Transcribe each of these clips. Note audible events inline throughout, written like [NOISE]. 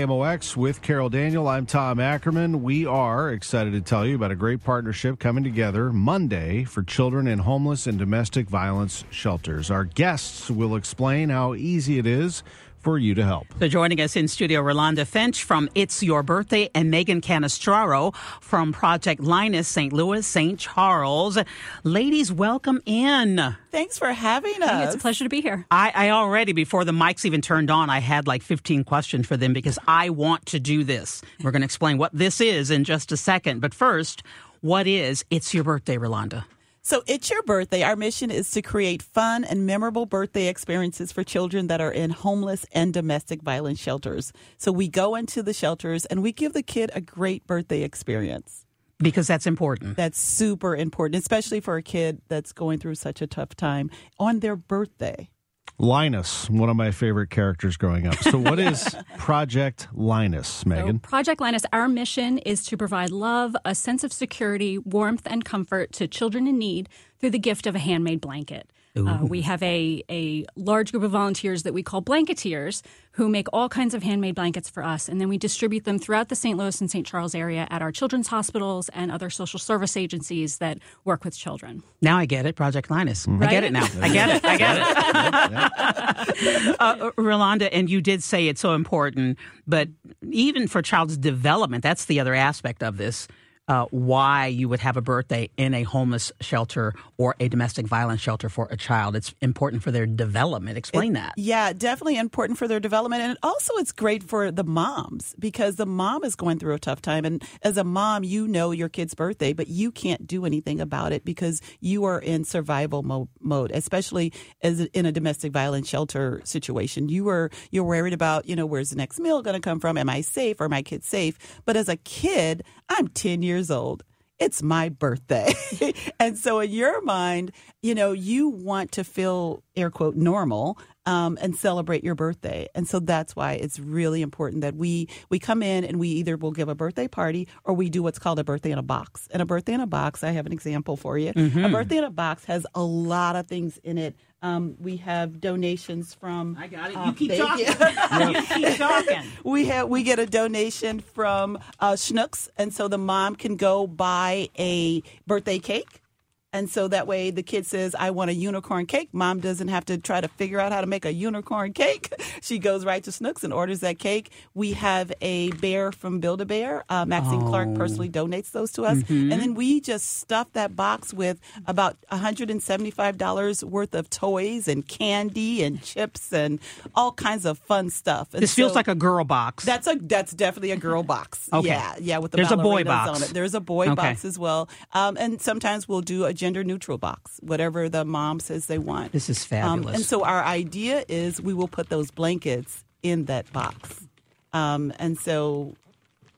KMOX with Carol Daniel. I'm Tom Ackerman. We are excited to tell you about a great partnership coming together Monday for children in homeless and domestic violence shelters. Our guests will explain how easy it is for you to help. So joining us in studio, Rolanda Finch from It's Your Birthday and Megan Canestraro from Project Linus St. Louis, St. Charles. Ladies, welcome in. Thanks for having us. It's a pleasure to be here. I, I already, before the mics even turned on, I had like 15 questions for them because I want to do this. We're going to explain what this is in just a second. But first, what is It's Your Birthday, Rolanda? So it's your birthday. Our mission is to create fun and memorable birthday experiences for children that are in homeless and domestic violence shelters. So we go into the shelters and we give the kid a great birthday experience. Because that's important. That's super important, especially for a kid that's going through such a tough time on their birthday. Linus, one of my favorite characters growing up. So, what is [LAUGHS] Project Linus, Megan? So Project Linus, our mission is to provide love, a sense of security, warmth, and comfort to children in need through the gift of a handmade blanket. Uh, we have a, a large group of volunteers that we call blanketeers who make all kinds of handmade blankets for us, and then we distribute them throughout the St. Louis and St. Charles area at our children's hospitals and other social service agencies that work with children. Now I get it, Project Linus. I get it now. I get it. I get it. [LAUGHS] uh, Rolanda, and you did say it's so important, but even for child's development, that's the other aspect of this uh, why you would have a birthday in a homeless shelter or a domestic violence shelter for a child. It's important for their development. Explain It- that. Yeah, definitely important for their development. And also, it's great for the moms because the mom is going through a tough time. And as a mom, you know your kid's birthday, but you can't do anything about it because you are in survival mo- mode, especially as in a domestic violence shelter situation. You are you're worried about, you know, where's the next meal going to come from? Am I safe? Are my kids safe? But as a kid, I'm 10 years old it's my birthday. [LAUGHS] and so in your mind, you know, you want to feel air quote normal um, and celebrate your birthday. And so that's why it's really important that we we come in and we either will give a birthday party or we do what's called a birthday in a box. And a birthday in a box, I have an example for you. A birthday in a box has a lot of things in it. Um, we have donations from. I got it. uh, [LAUGHS] You keep talking. You keep talking. we have we get a donation from uh, Schnucks, and so the mom can go buy a birthday cake. And so that way the kid says, I want a unicorn cake. Mom doesn't have to try to figure out how to make a unicorn cake. [LAUGHS] She goes right to Schnucks and orders that cake. We have a bear from Build a Bear. Uh, Maxine Clark personally donates those to us. And then we just stuff that box with about $175 worth of toys and candy and chips and all kinds of fun stuff. And This feels like a girl box. that's a that's definitely a girl box. Okay. Yeah, yeah. With the There's a boy box. on it. There's a boy Okay. box as well. Um, and sometimes we'll do a gender neutral box, whatever the mom says they want. This is Um, fabulous. and so our idea is we will put those blankets in that box. Um, and so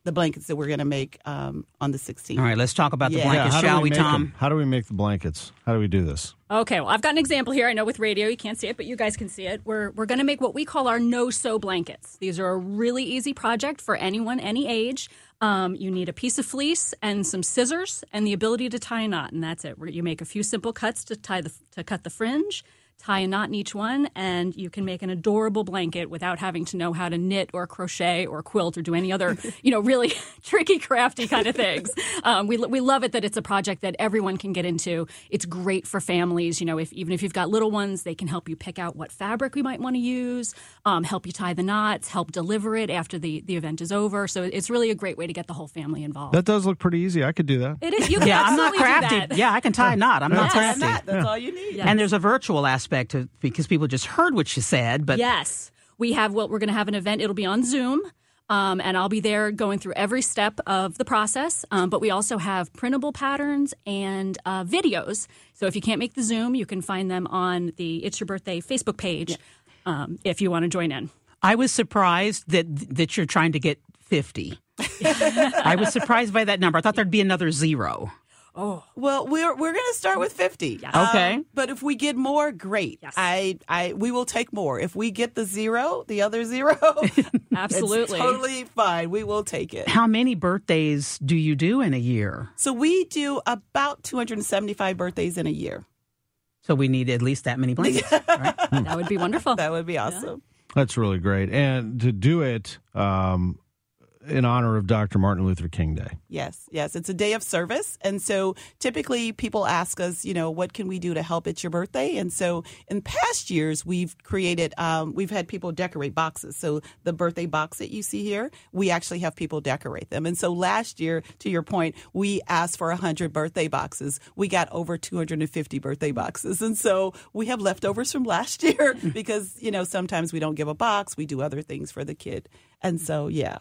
the blankets that we're going to make um, on the 16th. All right, let's talk about the Yeah. blankets, how do shall we, we, make Tom? them? How do we make the blankets? How do we do this? Okay, well, I've got an example here. I know with radio you can't see it, but you guys can see it. We're, we're going to make what we call our no sew blankets. These are a really easy project for anyone, any age. Um, you need a piece of fleece and some scissors and the ability to tie a knot, and that's it. You make a few simple cuts to tie the to cut the fringe, tie a knot in each one, and you can make an adorable blanket without having to know how to knit or crochet or quilt or do any other, [LAUGHS] you know, really [LAUGHS] tricky, crafty kind of things. Um, we, we love it that it's a project that everyone can get into. It's great for families. You know, if even if you've got little ones, they can help you pick out what fabric we might want to use, um, help you tie the knots, help deliver it after the, the event is over. So it's really a great way to get the whole family involved. That does look pretty easy. I could do that. it is. You [LAUGHS] can Yeah, I'm not absolutely crafty. Yeah, I can tie a knot. I'm not Yes. crafty. And that, that's all you need. And there's a virtual aspect to because people just heard what you said, but Yes. We have what we're going to have an event. It'll be on Zoom. Um, and I'll be there going through every step of the process. Um, but we also have printable patterns and uh, videos. So if you can't make the Zoom, you can find them on the It's Your Birthday Facebook page um, if you want to join in. I was surprised that that you're trying to get 50. [LAUGHS] I was surprised by that number. I thought there'd be another zero. Oh well, we're we're going to start with fifty. Yes. Okay, um, but if we get more, great. Yes. I I we will take more. If we get the zero, the other zero, [LAUGHS] [LAUGHS] absolutely, totally fine. We will take it. How many birthdays do you do in a year? So we do about two hundred and seventy-five birthdays in a year. So we need at least that many blankets. [LAUGHS] right? That would be wonderful. That would be awesome. Yeah. That's really great. And to do it, um, in honor of Dr. Martin Luther King Day. Yes, yes. It's a day of service. And so typically people ask us, you know, what can we do to help? It's your birthday. And so in past years, we've created, um, we've had people decorate boxes. So the birthday box that you see here, we actually have people decorate them. And so last year, to your point, we asked for 100 birthday boxes. We got over 250 birthday boxes. And so we have leftovers from last [LAUGHS] year because, you know, sometimes we don't give a box, we do other things for the kid. And so, yeah.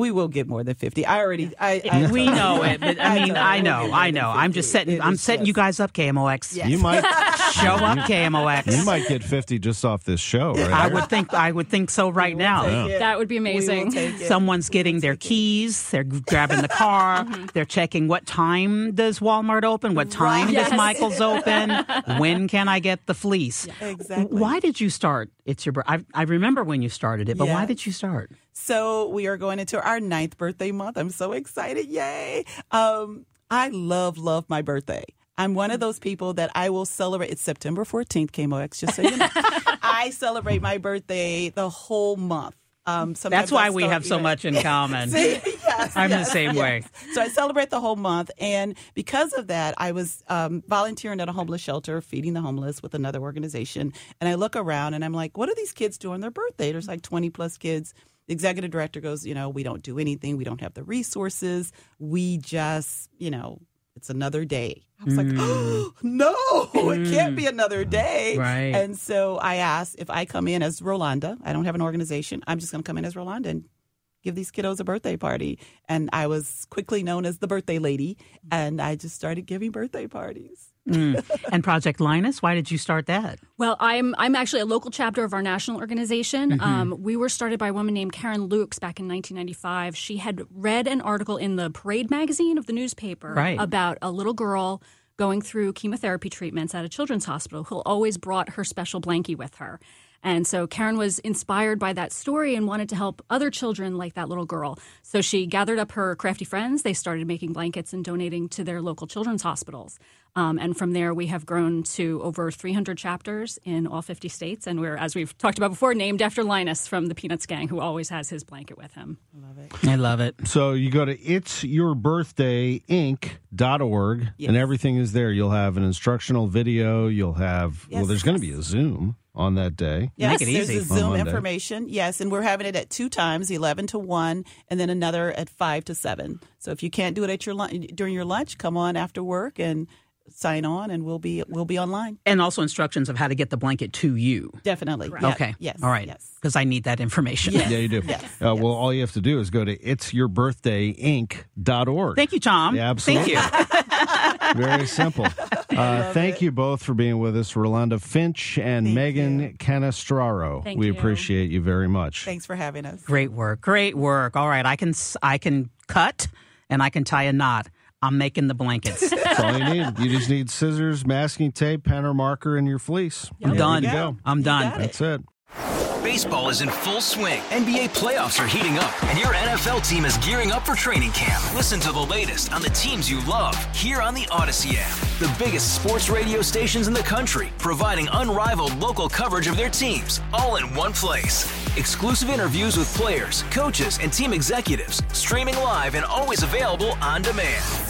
We will get more than fifty. I already. I, I we know it. But, I mean, I, know. I know. I'm just setting. I'm setting you guys up, KMOX. Yes. You might [LAUGHS] show up, KMOX. You might get fifty just off this show. Right? I would think. I would think so right now. Yeah. That would be amazing. Someone's getting their keys. They're grabbing the car. [LAUGHS] mm-hmm. They're checking what time does Walmart open. What time right. does yes. Michael's open? [LAUGHS] when can I get the fleece? Yeah. Exactly. Why did you start? It's your. I, I remember when you started it, but why did you start? So we are going into our ninth birthday month. I'm so excited. Yay. Um, I love, love my birthday. I'm one of those people that I will celebrate. It's September 14th, KMOX, just so you know. [LAUGHS] I celebrate my birthday the whole month. Um, That's why we have so much in [LAUGHS] common. See, yes, I'm yes, the same yes. way. So I celebrate the whole month, and because of that, I was um, volunteering at a homeless shelter, feeding the homeless with another organization. And I look around, and I'm like, "What are these kids doing on their birthday?" There's like 20 plus kids the executive director goes, you know, we don't do anything. We don't have the resources. We just, you know, it's another day. I was mm. like, [GASPS] oh, no, mm. it can't be another day. Right. And so I asked if I come in as Rolanda, I don't have an organization, I'm just going to come in as Rolanda and give these kiddos a birthday party. And I was quickly known as the birthday lady. And I just started giving birthday parties. Mm. And Project Linus, why did you start that? Well, I'm I'm actually a local chapter of our national organization. Mm-hmm. Um, we were started by a woman named Karen Loucks back in 1995. She had read an article in the Parade magazine of the newspaper right. about a little girl going through chemotherapy treatments at a children's hospital who always brought her special blankie with her. And so Karen was inspired by that story and wanted to help other children like that little girl. So she gathered up her crafty friends. They started making blankets and donating to their local children's hospitals. Um, and from there, we have grown to over 300 chapters in all 50 states. And we're, as we've talked about before, named after Linus from the Peanuts Gang, who always has his blanket with him. I love it. I love it. So you go to it'syourbirthday.inc.org, yes. and everything is there. You'll have an instructional video. You'll have, yes, well, there's yes. going to be a Zoom on that day. Yes, there's a Zoom information. Yes, and we're having it at two times, 11 to 1, and then another at 5 to 7. So if you can't do it at your lunch during your lunch, come on after work and sign on and we'll be we'll be online. And also instructions of how to get the blanket to you. Definitely. Yeah. Okay. Yes. All right. Yes. Because I need that information. Yes. Yeah, you do. Yes. Uh, well, all you have to do is go to it'syourbirthday.inc.org. Thank you, Tom. Yeah, absolutely. Thank you. [LAUGHS] Very simple. [LAUGHS] Uh, thank it. you both for being with us, Rolanda Finch and thank Megan you. Canestraro. Thank we you. appreciate you very much. Thanks for having us. Great work. Great work. All right, I can I can cut and I can tie a knot. I'm making the blankets. [LAUGHS] That's all you need. You just need scissors, masking tape, pen or marker, and your fleece. I'm done. Go. I'm done. That's it. Baseball is in full swing. NBA playoffs are heating up, and your NFL team is gearing up for training camp. Listen to the latest on the teams you love here on the Odyssey app. The biggest sports radio stations in the country, providing unrivaled local coverage of their teams, all in one place. Exclusive interviews with players, coaches, and team executives, streaming live and always available on demand.